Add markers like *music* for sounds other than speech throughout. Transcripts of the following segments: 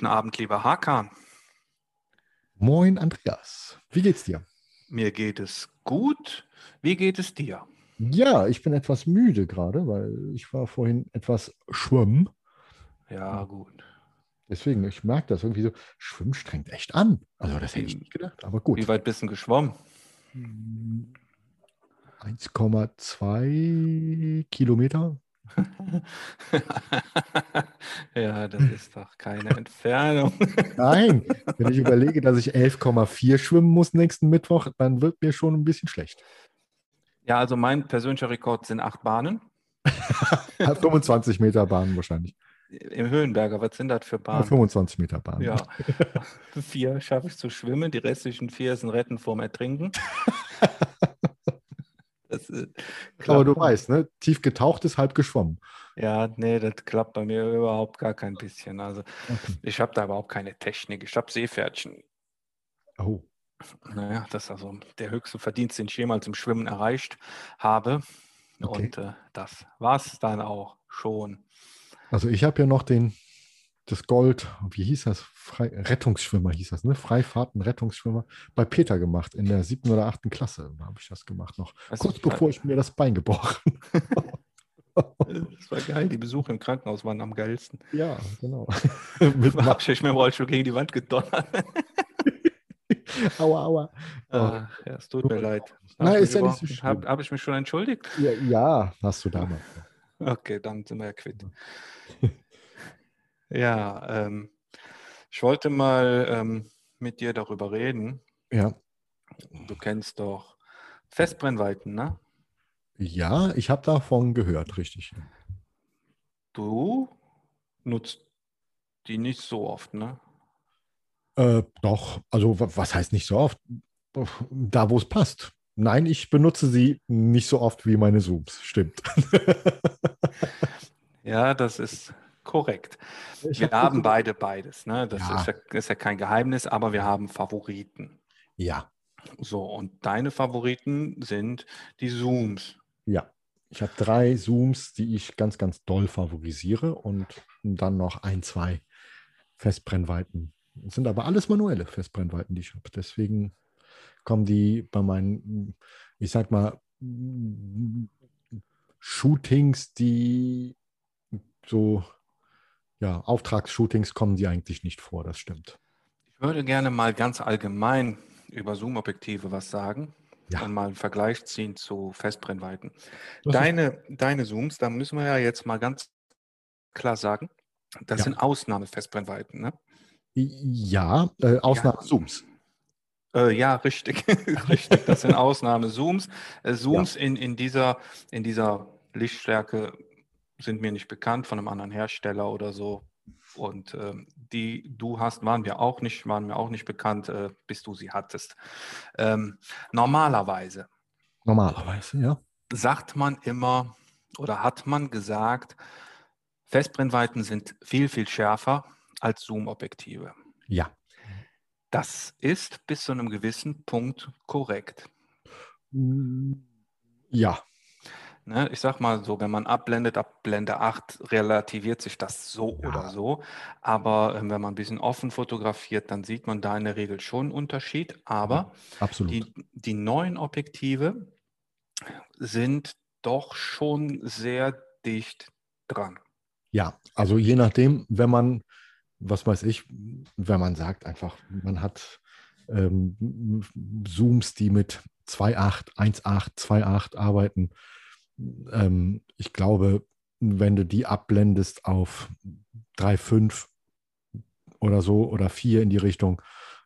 Guten Abend, lieber Hakan. Moin, Andreas. Wie geht's dir? Mir geht es gut. Wie geht es dir? Ja, ich bin etwas müde gerade, weil ich war vorhin etwas schwimmen. Ja, gut. Deswegen, ich merke das irgendwie so, Schwimmen strengt echt an. Also das hätte ich nicht gedacht, aber gut. Wie weit bist du geschwommen? 1,2 Kilometer. Ja, das ist doch keine Entfernung. Nein, wenn ich überlege, dass ich 11,4 schwimmen muss nächsten Mittwoch, dann wird mir schon ein bisschen schlecht. Ja, also mein persönlicher Rekord sind acht Bahnen. *laughs* 25 Meter Bahnen wahrscheinlich. Im Höhenberger, was sind das für Bahnen? 25 Meter Bahnen. Ja. *laughs* vier schaffe ich zu schwimmen, die restlichen vier sind Retten vorm Ertrinken. *laughs* Äh, Aber du weißt, ne? tief getaucht ist halb geschwommen. Ja, nee, das klappt bei mir überhaupt gar kein bisschen. Also okay. ich habe da überhaupt keine Technik. Ich habe Seepferdchen. Oh. Naja, das ist also der höchste Verdienst, den ich jemals im Schwimmen erreicht habe. Okay. Und äh, das war es dann auch schon. Also ich habe ja noch den, das Gold, wie hieß das? Frei, Rettungsschwimmer hieß das, ne? Freifahrten Rettungsschwimmer bei Peter gemacht. In der siebten oder achten Klasse habe ich das gemacht noch. Also kurz bevor ich mir das Bein gebrochen Das war geil, die Besuche im Krankenhaus waren am geilsten. Ja, genau. *laughs* Mit habe ich mit dem Rollstuhl gegen die Wand gedonnert. *laughs* aua, aua. Ach, ja, es tut mir leid. Nein, ist ja nicht so schlimm. Habe hab ich mich schon entschuldigt? Ja, ja hast du damals. Okay, dann sind wir ja quitt. Ja, ähm, ich wollte mal ähm, mit dir darüber reden. Ja. Du kennst doch Festbrennweiten, ne? Ja, ich habe davon gehört, richtig. Du nutzt die nicht so oft, ne? Äh, doch, also was heißt nicht so oft? Da, wo es passt. Nein, ich benutze sie nicht so oft wie meine Zooms, stimmt. *laughs* ja, das ist korrekt. Ich wir hab haben beide beides. Ne? Das ja. Ist, ja, ist ja kein Geheimnis, aber wir haben Favoriten. Ja. So, und deine Favoriten sind die Zooms. Ja. Ich habe drei Zooms, die ich ganz, ganz doll favorisiere und dann noch ein, zwei Festbrennweiten. Das sind aber alles manuelle Festbrennweiten, die ich habe. Deswegen kommen die bei meinen, ich sag mal, Shootings, die so, ja, Auftragsshootings kommen die eigentlich nicht vor, das stimmt. Ich würde gerne mal ganz allgemein über Zoom-Objektive was sagen ja. und mal einen Vergleich ziehen zu Festbrennweiten. Deine, deine Zooms, da müssen wir ja jetzt mal ganz klar sagen, das ja. sind Ausnahmefestbrennweiten, ne? Ja, äh, Ausnahme-Zooms. Äh, ja, richtig. *laughs* richtig. Das sind Ausnahme-Zooms. Äh, Zooms ja. in, in, dieser, in dieser Lichtstärke sind mir nicht bekannt von einem anderen Hersteller oder so. Und ähm, die du hast, waren mir auch nicht, waren mir auch nicht bekannt, äh, bis du sie hattest. Ähm, normalerweise. Normalerweise, ja. Sagt man immer oder hat man gesagt, Festbrennweiten sind viel, viel schärfer als Zoom-Objektive. Ja. Das ist bis zu einem gewissen Punkt korrekt. Ja. Ne, ich sag mal so, wenn man abblendet, ab Blende 8 relativiert sich das so ja. oder so. Aber äh, wenn man ein bisschen offen fotografiert, dann sieht man da in der Regel schon einen Unterschied. Aber ja, die, die neuen Objektive sind doch schon sehr dicht dran. Ja, also je nachdem, wenn man was weiß ich, wenn man sagt einfach, man hat ähm, Zooms, die mit 2.8, 1.8, 2.8 arbeiten. Ähm, ich glaube, wenn du die abblendest auf 3.5 oder so oder 4 in die Richtung,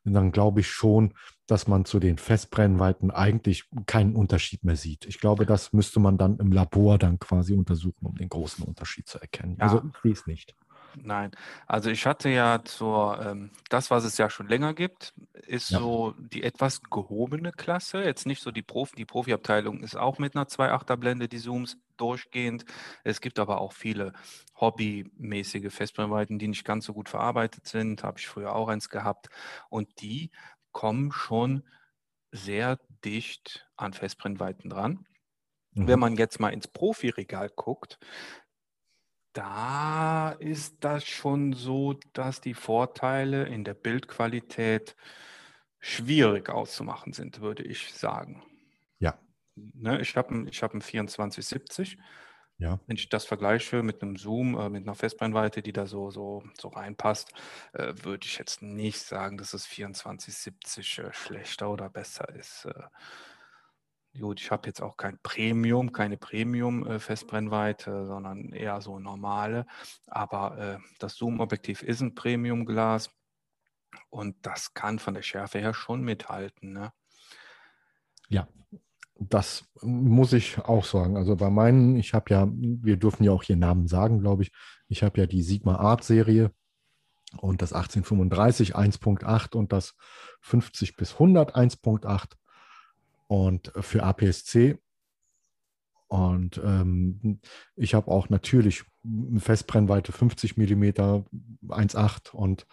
dann glaube ich schon, dass man zu den Festbrennweiten eigentlich keinen Unterschied mehr sieht. Ich glaube, das müsste man dann im Labor dann quasi untersuchen, um den großen Unterschied zu erkennen. Ja. Also ich sehe es nicht. Nein, also ich hatte ja zur, ähm, das, was es ja schon länger gibt, ist ja. so die etwas gehobene Klasse. Jetzt nicht so die Profi, die Profiabteilung ist auch mit einer 2.8er Blende, die Zooms durchgehend. Es gibt aber auch viele hobbymäßige Festbrennweiten, die nicht ganz so gut verarbeitet sind. Habe ich früher auch eins gehabt. Und die kommen schon sehr dicht an Festbrennweiten dran. Mhm. Wenn man jetzt mal ins Profiregal guckt, da ist das schon so, dass die Vorteile in der Bildqualität schwierig auszumachen sind, würde ich sagen. Ja. Ne, ich habe einen, hab einen 2470. Ja. Wenn ich das vergleiche mit einem Zoom, äh, mit einer Festbrennweite, die da so, so, so reinpasst, äh, würde ich jetzt nicht sagen, dass das 2470 äh, schlechter oder besser ist. Äh, Gut, ich habe jetzt auch kein Premium, keine Premium-Festbrennweite, sondern eher so normale. Aber äh, das Zoom-Objektiv ist ein Premium-Glas und das kann von der Schärfe her schon mithalten. Ne? Ja, das muss ich auch sagen. Also bei meinen, ich habe ja, wir dürfen ja auch hier Namen sagen, glaube ich. Ich habe ja die Sigma Art Serie und das 1835 1.8 und das 50 bis 100 1.8 und für APS-C. Und ähm, ich habe auch natürlich Festbrennweite 50 mm 1,8 und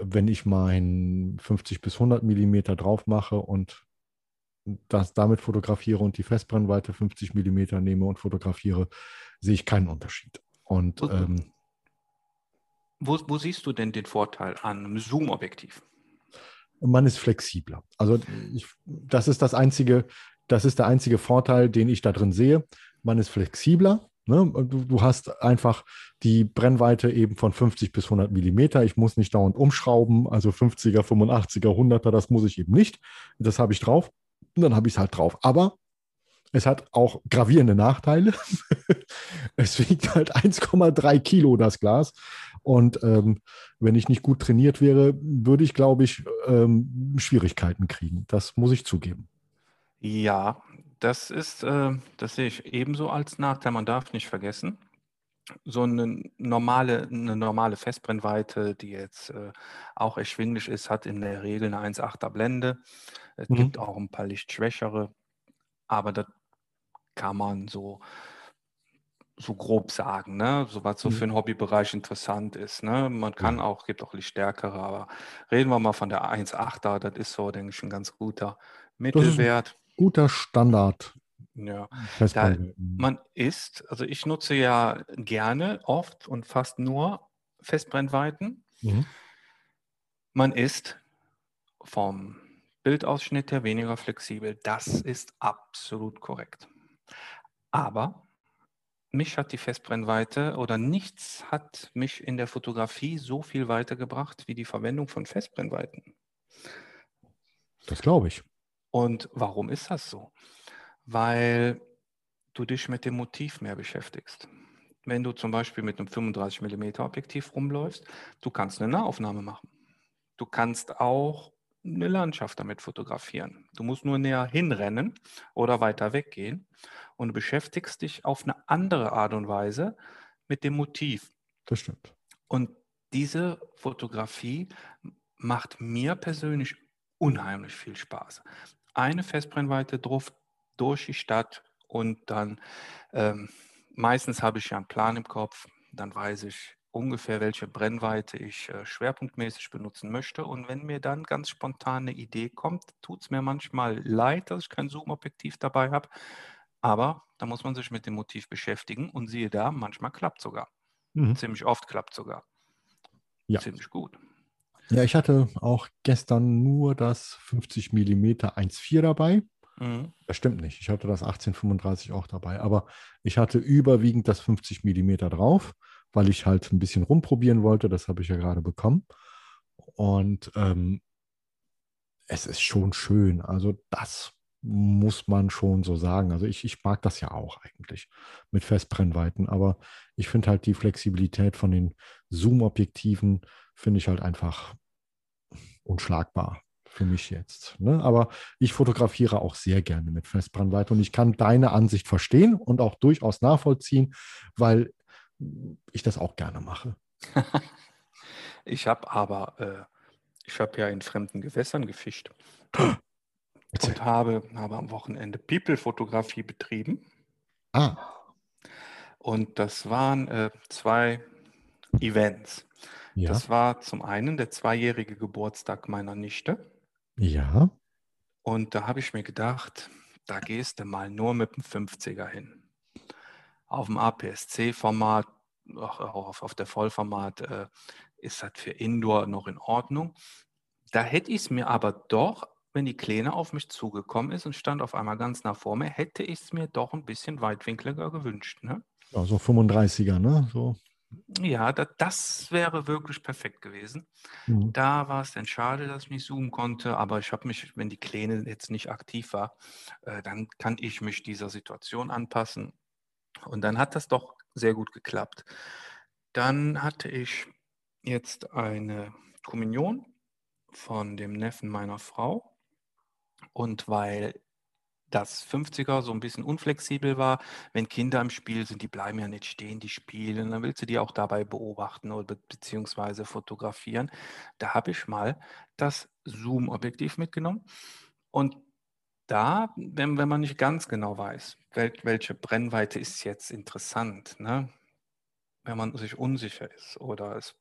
wenn ich mein 50 bis 100 mm drauf mache und das damit fotografiere und die Festbrennweite 50 mm nehme und fotografiere, sehe ich keinen Unterschied. Und wo, ähm, wo, wo, siehst du denn den Vorteil an einem Zoom-Objektiv? Man ist flexibler. Also ich, das ist das einzige, das ist der einzige Vorteil, den ich da drin sehe. Man ist flexibler. Ne? Du, du, hast einfach die Brennweite eben von 50 bis 100 Millimeter. Ich muss nicht dauernd umschrauben, also 50er, 85er, 100er, das muss ich eben nicht. Das habe ich drauf und dann habe ich es halt drauf. Aber es hat auch gravierende Nachteile. *laughs* es wiegt halt 1,3 Kilo das Glas. Und ähm, wenn ich nicht gut trainiert wäre, würde ich, glaube ich, ähm, Schwierigkeiten kriegen. Das muss ich zugeben. Ja, das ist, äh, das sehe ich ebenso als Nachteil. Man darf nicht vergessen, so eine normale, eine normale Festbrennweite, die jetzt äh, auch erschwinglich ist, hat in der Regel eine 1,8er Blende. Es mhm. gibt auch ein paar lichtschwächere, aber das kann man so so grob sagen, ne? so was so mhm. für den Hobbybereich interessant ist. Ne? Man kann auch, gibt auch stärkere, aber reden wir mal von der 1,8er, das ist so, denke ich, ein ganz guter Mittelwert. guter Standard. Ja, da, man ist, also ich nutze ja gerne, oft und fast nur Festbrennweiten. Mhm. Man ist vom Bildausschnitt her weniger flexibel. Das ist absolut korrekt. Aber mich hat die Festbrennweite oder nichts hat mich in der Fotografie so viel weitergebracht wie die Verwendung von Festbrennweiten. Das glaube ich. Und warum ist das so? Weil du dich mit dem Motiv mehr beschäftigst. Wenn du zum Beispiel mit einem 35 mm Objektiv rumläufst, du kannst eine Nahaufnahme machen. Du kannst auch eine Landschaft damit fotografieren. Du musst nur näher hinrennen oder weiter weggehen und du beschäftigst dich auf eine andere Art und Weise mit dem Motiv. Das stimmt. Und diese Fotografie macht mir persönlich unheimlich viel Spaß. Eine Festbrennweite drauf durch die Stadt und dann ähm, meistens habe ich ja einen Plan im Kopf, dann weiß ich ungefähr, welche Brennweite ich äh, schwerpunktmäßig benutzen möchte. Und wenn mir dann ganz spontan eine Idee kommt, tut es mir manchmal leid, dass ich kein Zoom-Objektiv dabei habe, aber da muss man sich mit dem Motiv beschäftigen und siehe da, manchmal klappt sogar. Mhm. Ziemlich oft klappt sogar. Ja. Ziemlich gut. Ja, ich hatte auch gestern nur das 50 mm 1.4 dabei. Mhm. Das stimmt nicht. Ich hatte das 1835 auch dabei. Aber ich hatte überwiegend das 50 mm drauf, weil ich halt ein bisschen rumprobieren wollte. Das habe ich ja gerade bekommen. Und ähm, es ist schon schön. Also das muss man schon so sagen. Also ich, ich mag das ja auch eigentlich mit Festbrennweiten, aber ich finde halt die Flexibilität von den Zoom-Objektiven, finde ich halt einfach unschlagbar für mich jetzt. Ne? Aber ich fotografiere auch sehr gerne mit Festbrennweite und ich kann deine Ansicht verstehen und auch durchaus nachvollziehen, weil ich das auch gerne mache. *laughs* ich habe aber, äh, ich habe ja in fremden Gewässern gefischt. *laughs* Und habe, habe am Wochenende People-Fotografie betrieben. Ah. Und das waren äh, zwei Events. Ja. Das war zum einen der zweijährige Geburtstag meiner Nichte. Ja. Und da habe ich mir gedacht, da gehst du mal nur mit dem 50er hin. Auf dem APS-C-Format auch auf, auf der Vollformat äh, ist das für Indoor noch in Ordnung. Da hätte ich es mir aber doch, wenn die Kleine auf mich zugekommen ist und stand auf einmal ganz nah vor mir, hätte ich es mir doch ein bisschen weitwinkliger gewünscht. Ne? Ja, so 35er, ne? So. Ja, da, das wäre wirklich perfekt gewesen. Mhm. Da war es dann schade, dass ich nicht zoomen konnte, aber ich habe mich, wenn die Kleine jetzt nicht aktiv war, äh, dann kann ich mich dieser Situation anpassen. Und dann hat das doch sehr gut geklappt. Dann hatte ich jetzt eine Kommunion von dem Neffen meiner Frau. Und weil das 50er so ein bisschen unflexibel war. Wenn Kinder im Spiel sind, die bleiben ja nicht stehen, die spielen. Dann willst du die auch dabei beobachten oder beziehungsweise fotografieren. Da habe ich mal das Zoom-Objektiv mitgenommen. Und da, wenn, wenn man nicht ganz genau weiß, wel, welche Brennweite ist jetzt interessant, ne? wenn man sich unsicher ist oder es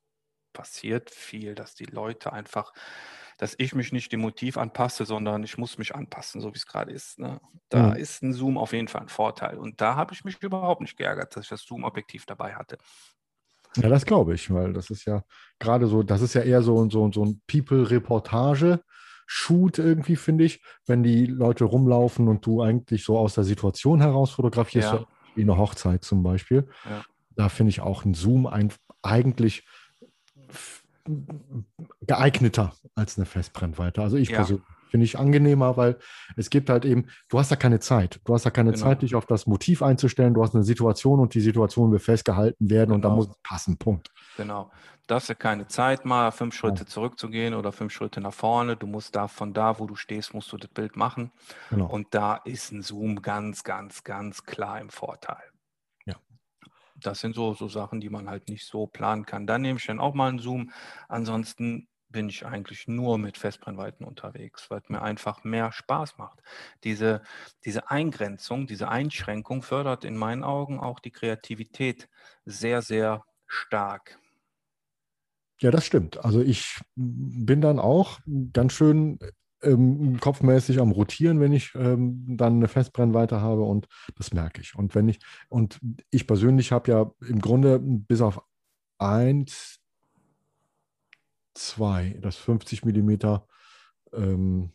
passiert viel, dass die Leute einfach dass ich mich nicht dem Motiv anpasse, sondern ich muss mich anpassen, so wie es gerade ist. Ne? Da mhm. ist ein Zoom auf jeden Fall ein Vorteil. Und da habe ich mich überhaupt nicht geärgert, dass ich das Zoom-Objektiv dabei hatte. Ja, das glaube ich, weil das ist ja gerade so, das ist ja eher so, so, so ein People-Reportage. Shoot irgendwie, finde ich, wenn die Leute rumlaufen und du eigentlich so aus der Situation heraus fotografierst, ja. wie eine Hochzeit zum Beispiel. Ja. Da finde ich auch ein Zoom ein, eigentlich geeigneter als eine Festbrennweite. Also ich ja. persönlich finde ich angenehmer, weil es gibt halt eben, du hast da keine Zeit. Du hast da keine genau. Zeit, dich auf das Motiv einzustellen. Du hast eine Situation und die Situation will festgehalten werden genau. und da muss es passen. Punkt. Genau. Du hast ja keine Zeit, mal fünf Schritte ja. zurückzugehen oder fünf Schritte nach vorne. Du musst da von da, wo du stehst, musst du das Bild machen. Genau. Und da ist ein Zoom ganz, ganz, ganz klar im Vorteil das sind so, so Sachen, die man halt nicht so planen kann. Dann nehme ich dann auch mal einen Zoom. Ansonsten bin ich eigentlich nur mit Festbrennweiten unterwegs, weil es mir einfach mehr Spaß macht. Diese, diese Eingrenzung, diese Einschränkung fördert in meinen Augen auch die Kreativität sehr, sehr stark. Ja, das stimmt. Also ich bin dann auch ganz schön ähm, kopfmäßig am Rotieren, wenn ich ähm, dann eine Festbrennweite habe und das merke ich. Und wenn ich, und ich persönlich habe ja im Grunde bis auf eins, zwei, das 50 mm ähm,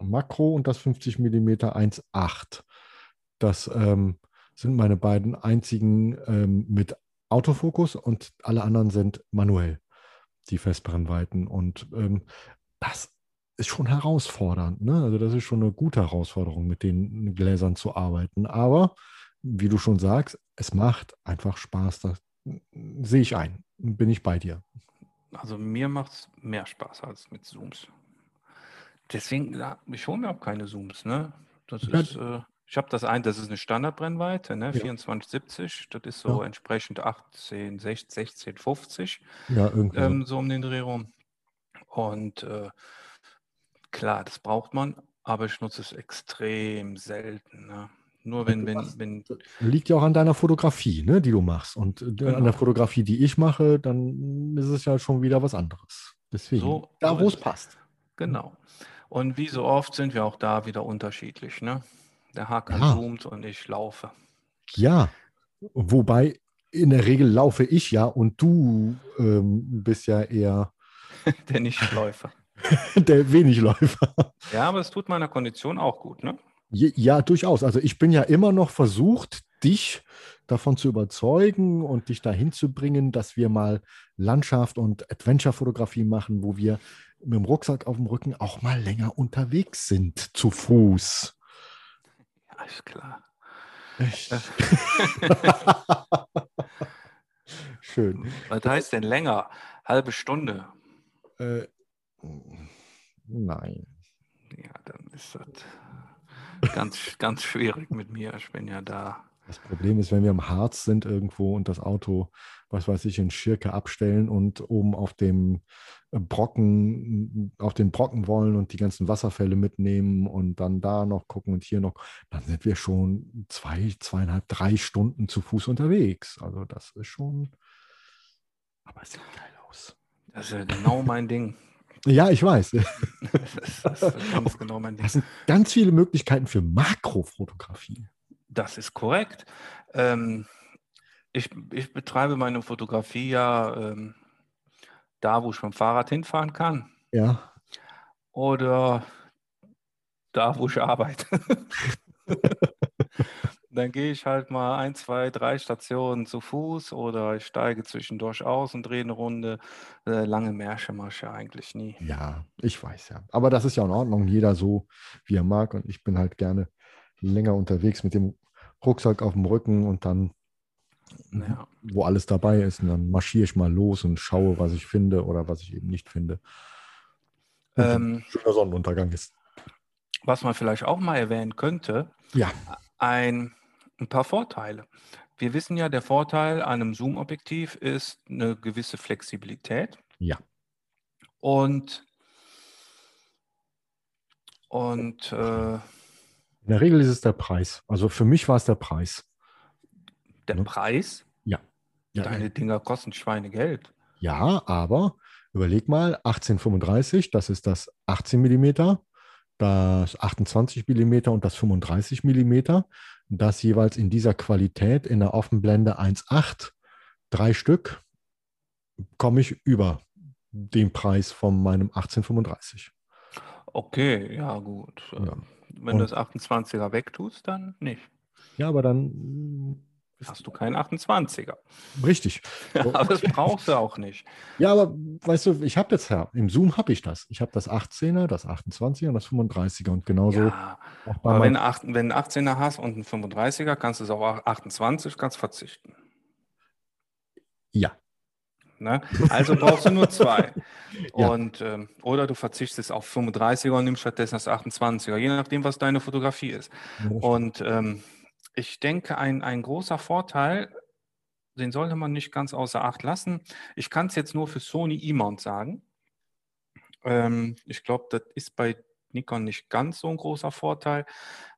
Makro und das 50 mm 1.8. Das ähm, sind meine beiden einzigen ähm, mit Autofokus und alle anderen sind manuell, die Festbrennweiten. Und ähm, das ist schon herausfordernd. Ne? Also das ist schon eine gute Herausforderung, mit den Gläsern zu arbeiten. Aber wie du schon sagst, es macht einfach Spaß. Das sehe ich ein. Bin ich bei dir. Also mir macht es mehr Spaß als mit Zooms. Deswegen, ich hole mir auch keine Zooms. Ne? Das ja. ist, äh, ich habe das ein, das ist eine Standardbrennweite, ne? Ja. 2470. Das ist so ja. entsprechend 18, 16, 16, 50. Ja, irgendwie. Ähm, so um den Dreh rum. Und äh, Klar, das braucht man, aber ich nutze es extrem selten. Ne? Nur wenn, wenn, wenn. Liegt ja auch an deiner Fotografie, ne, die du machst. Und genau. an der Fotografie, die ich mache, dann ist es ja schon wieder was anderes. Deswegen. So, da, wo es passt. Genau. Und wie so oft sind wir auch da wieder unterschiedlich. Ne? Der Hakan ja. zoomt und ich laufe. Ja, wobei in der Regel laufe ich ja und du ähm, bist ja eher *laughs* der Nichtläufer. *laughs* der Wenigläufer. Ja, aber es tut meiner Kondition auch gut, ne? Ja, durchaus. Also ich bin ja immer noch versucht, dich davon zu überzeugen und dich dahin zu bringen, dass wir mal Landschaft und Adventure-Fotografie machen, wo wir mit dem Rucksack auf dem Rücken auch mal länger unterwegs sind, zu Fuß. Ja, ist klar. Echt? *laughs* Schön. Was heißt denn länger? Halbe Stunde. Äh, Nein. Ja, dann ist das ganz, *laughs* ganz schwierig mit mir. Ich bin ja da. Das Problem ist, wenn wir im Harz sind irgendwo und das Auto, was weiß ich, in Schirke abstellen und oben auf dem Brocken, auf den Brocken wollen und die ganzen Wasserfälle mitnehmen und dann da noch gucken und hier noch, dann sind wir schon zwei, zweieinhalb, drei Stunden zu Fuß unterwegs. Also das ist schon, aber es sieht geil aus. Das ist ja genau mein Ding. Ja, ich weiß. *laughs* Das, ist ganz genau mein Ding. Das sind ganz viele Möglichkeiten für Makrofotografie. Das ist korrekt. Ähm, ich, ich betreibe meine Fotografie ja ähm, da, wo ich mit dem Fahrrad hinfahren kann. Ja. Oder da, wo ich arbeite. *laughs* *laughs* dann gehe ich halt mal ein, zwei, drei Stationen zu Fuß oder ich steige zwischendurch aus und drehe eine Runde. Äh, lange Märsche mache ich ja eigentlich nie. Ja, ich weiß ja. Aber das ist ja in Ordnung. Jeder so, wie er mag. Und ich bin halt gerne länger unterwegs mit dem Rucksack auf dem Rücken und dann, Ja. wo alles dabei ist. Und dann marschiere ich mal los und schaue, was ich finde oder was ich eben nicht finde. Ähm, schöner Sonnenuntergang ist. was man vielleicht auch mal erwähnen könnte, Ja, ein, ein paar Vorteile. Wir wissen ja, der Vorteil an einem Zoom-Objektiv ist eine gewisse Flexibilität. Ja. Und, und äh, in der Regel ist es der Preis. Also für mich war es der Preis. der Ne? Preis, Ja, deine Dinger kosten Schweinegeld. Ja, aber überleg mal, 1835, das ist das 18 mm, das 28 mm und das 35 mm, das jeweils in dieser Qualität in der Offenblende 1.8, drei Stück, komme ich über den Preis von meinem 1835. Okay, ja gut. Ja. Wenn du Und- das 28er wegtust, dann nicht. Ja, aber dann Hast du keinen 28er. richtig. *laughs* Aber das brauchst du auch nicht. Ja, aber weißt du, ich habe jetzt ja, im Zoom habe ich das. Ich habe das 18er, das 28er und das 35er und genauso Ja, auch aber wenn, acht- wenn du einen 18er hast und einen 35er, kannst du es auf 28, kannst verzichten. Ja. Ne? Also brauchst du nur zwei. *laughs* Ja. Und, ähm, oder du verzichtest auf 35er und nimmst stattdessen das 28er, je nachdem, was deine Fotografie ist. Und ähm, ich denke, ein, ein großer Vorteil, den sollte man nicht ganz außer Acht lassen. Ich kann es jetzt nur für Sony E-Mount sagen. Ähm, ich glaube, das ist bei Nikon nicht ganz so ein großer Vorteil,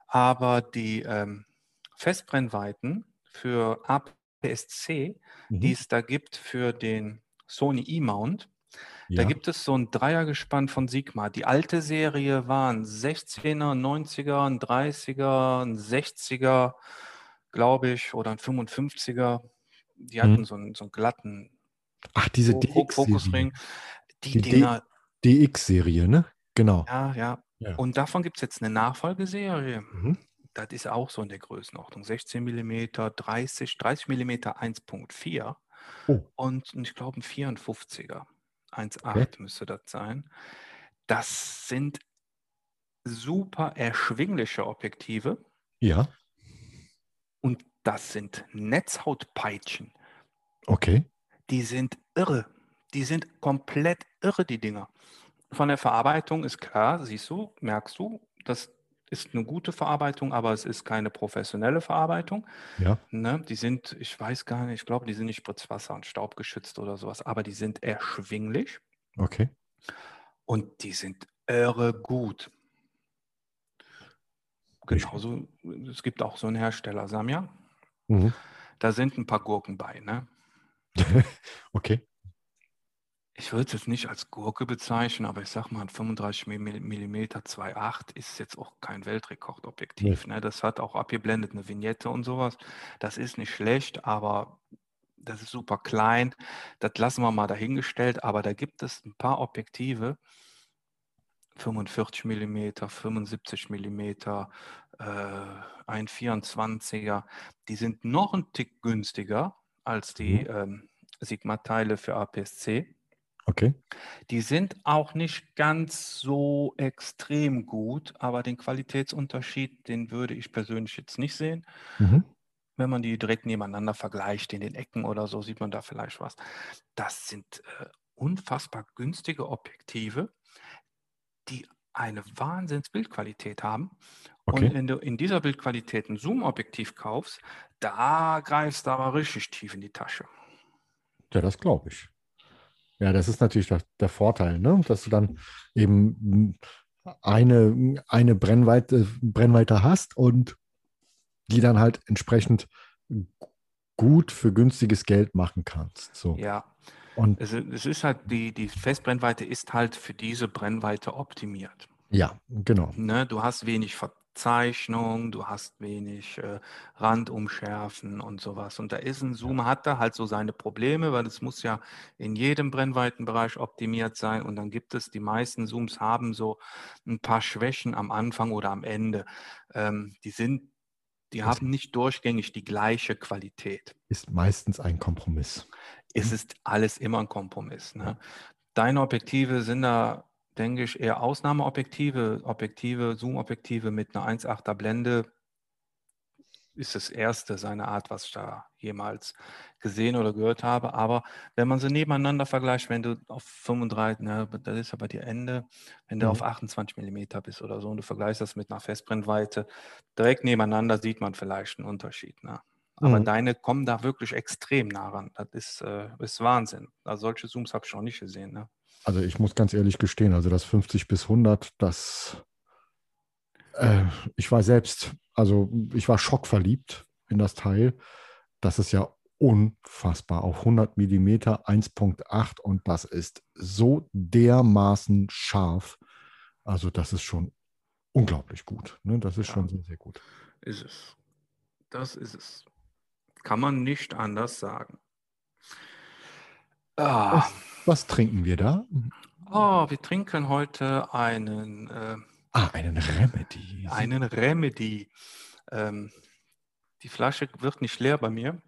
aber die ähm, Festbrennweiten für APS-C, Mhm. die es da gibt für den Sony E-Mount, da gibt es so ein Dreiergespann von Sigma. Die alte Serie waren 16er, 90er, ein 30er, ein 60er, glaube ich, oder ein 55er. Die Mhm. hatten so, einen, so einen glatten Ach, diese Fo- Fo- DX-Serie. Fokusring. Die, Die Dinger, DX-Serie, ne? Genau. ja, ja. Ja. Und davon gibt es jetzt eine Nachfolgeserie. Mhm. Das ist auch so in der Größenordnung. 16 mm, 30, 30 mm 1.4 Oh. und ich glaube ein 54er. 1.8 Okay. müsste das sein. Das sind super erschwingliche Objektive Ja, und das sind Netzhautpeitschen. okay. Die sind irre. Die sind komplett irre, die Dinger. Von der Verarbeitung ist klar, siehst du, merkst du, das ist eine gute Verarbeitung, aber es ist keine professionelle Verarbeitung. Ja. Ne? Die sind, ich weiß gar nicht, ich glaube, die sind nicht Spritzwasser und staubgeschützt oder sowas, aber die sind erschwinglich Okay. und die sind irre gut. Genauso, es gibt auch so einen Hersteller, Samya, Mhm. da sind ein paar Gurken bei. Ne? *laughs* Okay. Ich würde es jetzt nicht als Gurke bezeichnen, aber ich sag mal, ein 35 mm 2.8 ist jetzt auch kein Weltrekordobjektiv. Ne? Das hat auch abgeblendet eine Vignette und sowas. Das ist nicht schlecht, aber das ist super klein. Das lassen wir mal dahingestellt, aber da gibt es ein paar Objektive, 45 mm, 75 mm, äh, ein 24er, die sind noch ein Tick günstiger als die ähm, Sigma-Teile für APS-C. Okay. Die sind auch nicht ganz so extrem gut, aber den Qualitätsunterschied, den würde ich persönlich jetzt nicht sehen. Mhm. Wenn man die direkt nebeneinander vergleicht, in den Ecken oder so, sieht man da vielleicht was. Das sind äh, unfassbar günstige Objektive, die eine Wahnsinns-Bildqualität haben. Und Okay. wenn du in dieser Bildqualität ein Zoom-Objektiv kaufst, da greifst du aber richtig tief in die Tasche. Ja, das glaube ich. Ja, das ist natürlich der, der Vorteil, ne? dass du dann eben eine, eine Brennweite, Brennweite hast und die dann halt entsprechend gut für günstiges Geld machen kannst. So. Ja, Und es, es ist halt, die, die Festbrennweite ist halt für diese Brennweite optimiert. ja, genau. Ne? Du hast wenig Ver Zeichnung, du hast wenig äh, Randumschärfen und sowas. Und da ist ein Zoom, hat da halt so seine Probleme, weil es muss ja in jedem Brennweitenbereich optimiert sein. Und dann gibt es, die meisten Zooms haben so ein paar Schwächen am Anfang oder am Ende. Ähm, die sind, die haben nicht durchgängig die gleiche Qualität. Ist meistens ein Kompromiss. Es ist alles immer ein Kompromiss. Ne? Deine Objektive sind da denke ich, eher Ausnahmeobjektive, Objektive, Zoom-Objektive mit einer 1,8er Blende ist das erste seiner Art, was ich da jemals gesehen oder gehört habe. Aber wenn man sie nebeneinander vergleicht, wenn du auf 35, ne, das ist ja bei dir Ende, wenn du mhm. auf 28 mm bist oder so und du vergleichst das mit einer Festbrennweite, direkt nebeneinander sieht man vielleicht einen Unterschied. Ne? Aber mhm. deine kommen da wirklich extrem nah ran. Das ist, äh, ist Wahnsinn. Also solche Zooms habe ich noch nicht gesehen. Ne? Also ich muss ganz ehrlich gestehen, also das 50 bis 100, das, äh, ich war selbst, also ich war schockverliebt in das Teil. Das ist ja unfassbar auf 100 mm 1.8 und das ist so dermaßen scharf. Also das ist schon unglaublich gut. Ne? Das ist ja, schon sehr, sehr gut. Ist es. Das ist es. Kann man nicht anders sagen. Ah. Was, was, trinken wir da? Oh, wir trinken heute einen. Äh, ah, einen Remedy. Einen Remedy. Ähm, die Flasche wird nicht leer bei mir.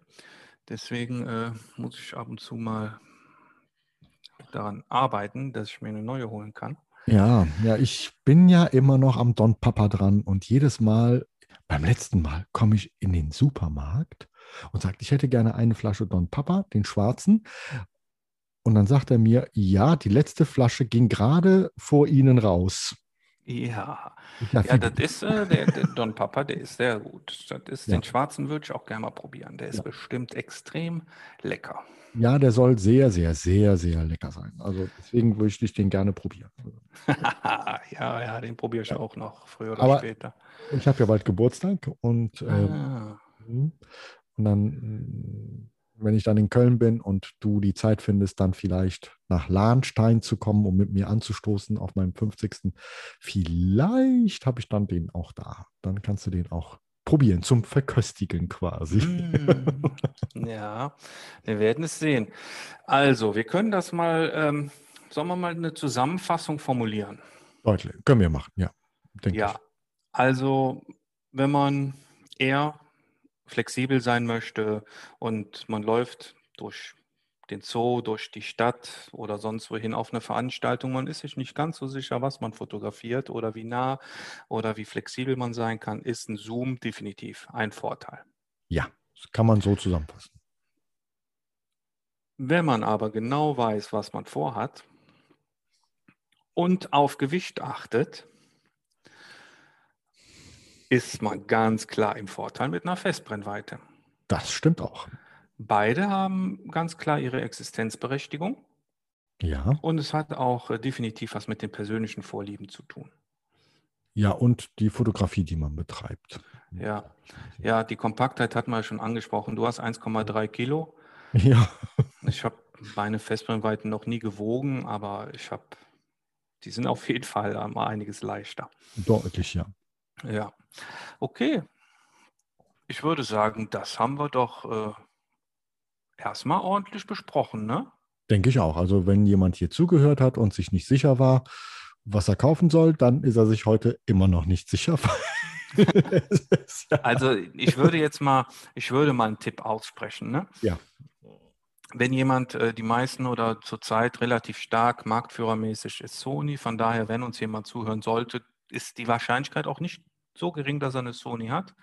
Deswegen äh, muss ich ab und zu mal daran arbeiten, dass ich mir eine neue holen kann. Ja, ja, ich bin ja immer noch am Don Papa dran und jedes Mal, beim letzten Mal, komme ich in den Supermarkt und sage, ich hätte gerne eine Flasche Don Papa, den schwarzen. Und dann sagt er mir, ja, die letzte Flasche ging gerade vor Ihnen raus. Ja, ja, ja das ist äh, der, der, Don Papa, der ist sehr gut. Das ist, ja. Den schwarzen würde ich auch gerne mal probieren. Der ist ja. bestimmt extrem lecker. Ja, der soll sehr, sehr, sehr, sehr lecker sein. Also deswegen würde ich den gerne probieren. *laughs* ja, ja, den probiere ich auch noch, früher oder Aber später. Ich habe ja bald Geburtstag und, äh, ah. und dann wenn ich dann in Köln bin und du die Zeit findest, dann vielleicht nach Lahnstein zu kommen, um mit mir anzustoßen auf meinem 50. Vielleicht habe ich dann den auch da. Dann kannst du den auch probieren, zum Verköstigen quasi. Mm, ja, wir werden es sehen. Also, wir können das mal, ähm, sollen wir mal eine Zusammenfassung formulieren? Deutlich, können wir machen, ja. ja, ich. also, wenn man eher flexibel sein möchte und man läuft durch den Zoo, durch die Stadt oder sonst wohin auf eine Veranstaltung. Man ist sich nicht ganz so sicher, was man fotografiert oder wie nah oder wie flexibel man sein kann, ist ein Zoom definitiv ein Vorteil. Ja, das kann man so zusammenfassen. Wenn man aber genau weiß, was man vorhat und auf Gewicht achtet, ist man ganz klar im Vorteil mit einer Festbrennweite. Das stimmt auch. Beide haben ganz klar ihre Existenzberechtigung. Ja. Und es hat auch äh, definitiv was mit den persönlichen Vorlieben zu tun. Ja, und die Fotografie, die man betreibt. Ja, ja die Kompaktheit hat man ja schon angesprochen. Du hast 1,3 Kilo. Ja. Ich habe meine Festbrennweiten noch nie gewogen, aber ich habe, die sind auf jeden Fall mal einiges leichter. Deutlich, ja. Ja, okay. Ich würde sagen, das haben wir doch äh, erstmal ordentlich besprochen, ne? Denke ich auch. Also wenn jemand hier zugehört hat und sich nicht sicher war, was er kaufen soll, dann ist er sich heute immer noch nicht sicher. *laughs* also ich würde jetzt mal, ich würde mal einen Tipp aussprechen. Ne? Ja. Wenn jemand, äh, die meisten oder zurzeit relativ stark marktführermäßig ist Sony, von daher, wenn uns jemand zuhören sollte, ist die Wahrscheinlichkeit auch nicht so gering, dass er eine Sony hat.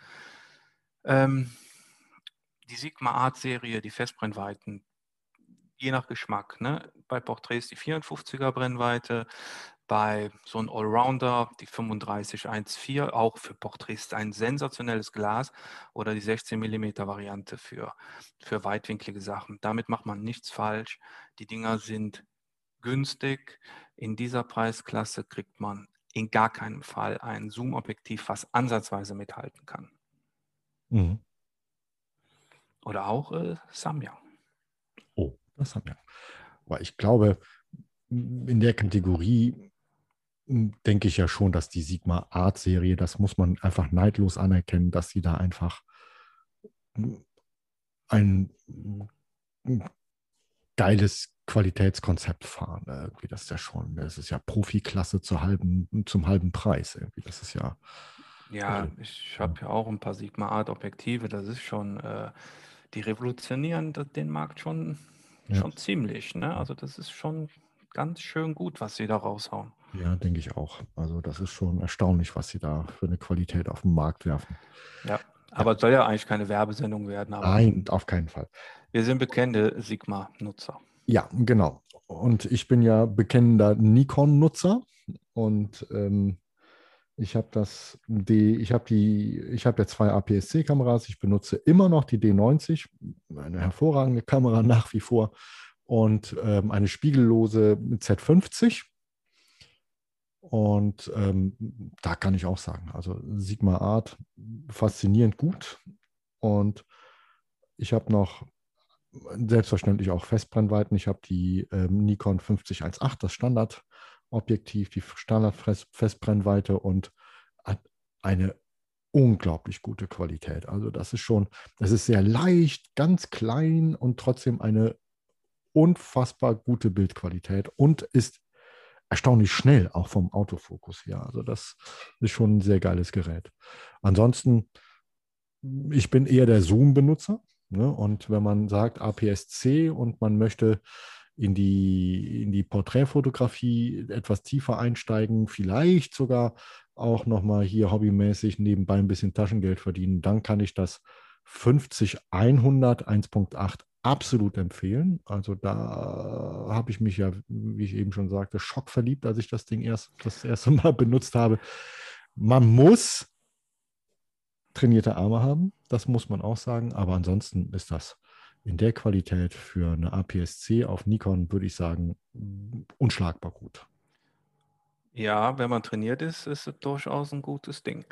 Ähm, die Sigma Art Serie, die Festbrennweiten, je nach Geschmack. Ne? Bei Porträts die 54er Brennweite, bei so einem Allrounder die 3514, auch für Porträts ein sensationelles Glas oder die 16 mm Variante für, für weitwinklige Sachen. Damit macht man nichts falsch. Die Dinger sind günstig. In dieser Preisklasse kriegt man in gar keinem Fall ein Zoom-Objektiv, was ansatzweise mithalten kann. Mhm. Oder auch äh, Samyang. Oh, das Samyang. Aber ich glaube, in der Kategorie denke ich ja schon, dass die Sigma Art Serie, das muss man einfach neidlos anerkennen, dass sie da einfach ein geiles Qualitätskonzept fahren. Irgendwie das ist ja schon, das ist ja Profiklasse zu halben, zum halben Preis. Irgendwie. Das ist ja. Ja, also, ich habe ja auch ein paar Sigma Art Objektive. Das ist schon, äh, die revolutionieren den Markt schon, Ja. schon ziemlich. Ne? Also das ist schon ganz schön gut, was sie da raushauen. Ja, denke ich auch. Also das ist schon erstaunlich, was sie da für eine Qualität auf den Markt werfen. Ja, aber es soll ja eigentlich keine Werbesendung werden. Nein, auf keinen Fall. wir sind bekannte Sigma-Nutzer. Ja, genau. Und ich bin ja bekennender Nikon-Nutzer und ähm, ich habe das, die, ich habe die, ich habe ja zwei APS-C-Kameras. Ich benutze immer noch die D90, eine hervorragende Kamera *laughs* nach wie vor und ähm, eine spiegellose Z50. Und ähm, da kann ich auch sagen, also Sigma Art faszinierend gut. Und ich habe noch selbstverständlich auch Festbrennweiten. Ich habe die ähm, Nikon 5018, das Standardobjektiv, die Standard-Festbrennweite und hat eine unglaublich gute Qualität. Also das ist schon, das ist sehr leicht, ganz klein und trotzdem eine unfassbar gute Bildqualität und ist erstaunlich schnell, auch vom Autofokus her. Also das ist schon ein sehr geiles Gerät. Ansonsten, ich bin eher der Zoom-Benutzer. Ne? Und wenn man sagt APS-C und man möchte in die, in die Porträtfotografie etwas tiefer einsteigen, vielleicht sogar auch nochmal hier hobbymäßig nebenbei ein bisschen Taschengeld verdienen, dann kann ich das 50-100 1.8 absolut empfehlen. Also da habe ich mich ja, wie ich eben schon sagte, schockverliebt, als ich das Ding erst das erste Mal *laughs* benutzt habe. Man muss trainierte Arme haben, das muss man auch sagen, aber ansonsten ist das in der Qualität für eine APS-C auf Nikon, würde ich sagen, unschlagbar gut. Ja, wenn man trainiert ist, ist es durchaus ein gutes Ding.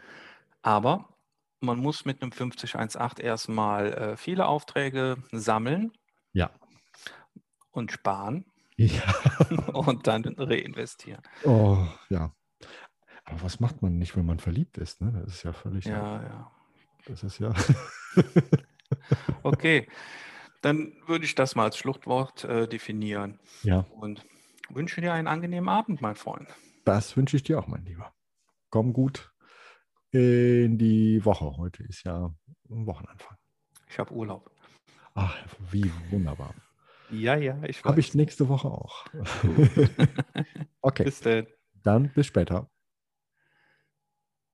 Aber man muss mit einem 5018 erstmal äh, viele Aufträge sammeln Ja. und sparen Ja. *laughs* und dann reinvestieren. Oh, ja. Aber was macht man nicht, wenn man verliebt ist? Ne? Das ist ja völlig. Ja, ja. Das ist ja. Okay, dann würde ich das mal als Schluchtwort äh, definieren ja, und wünsche dir einen angenehmen Abend, mein Freund. das wünsche ich dir auch, mein Lieber. Komm gut in die Woche. Heute ist ja ein Wochenanfang. Ich habe Urlaub. Ach, wie wunderbar. Ja, ja, ich Habe weiß. ich nächste Woche auch. *laughs* okay, *laughs* Bis dann. dann bis später.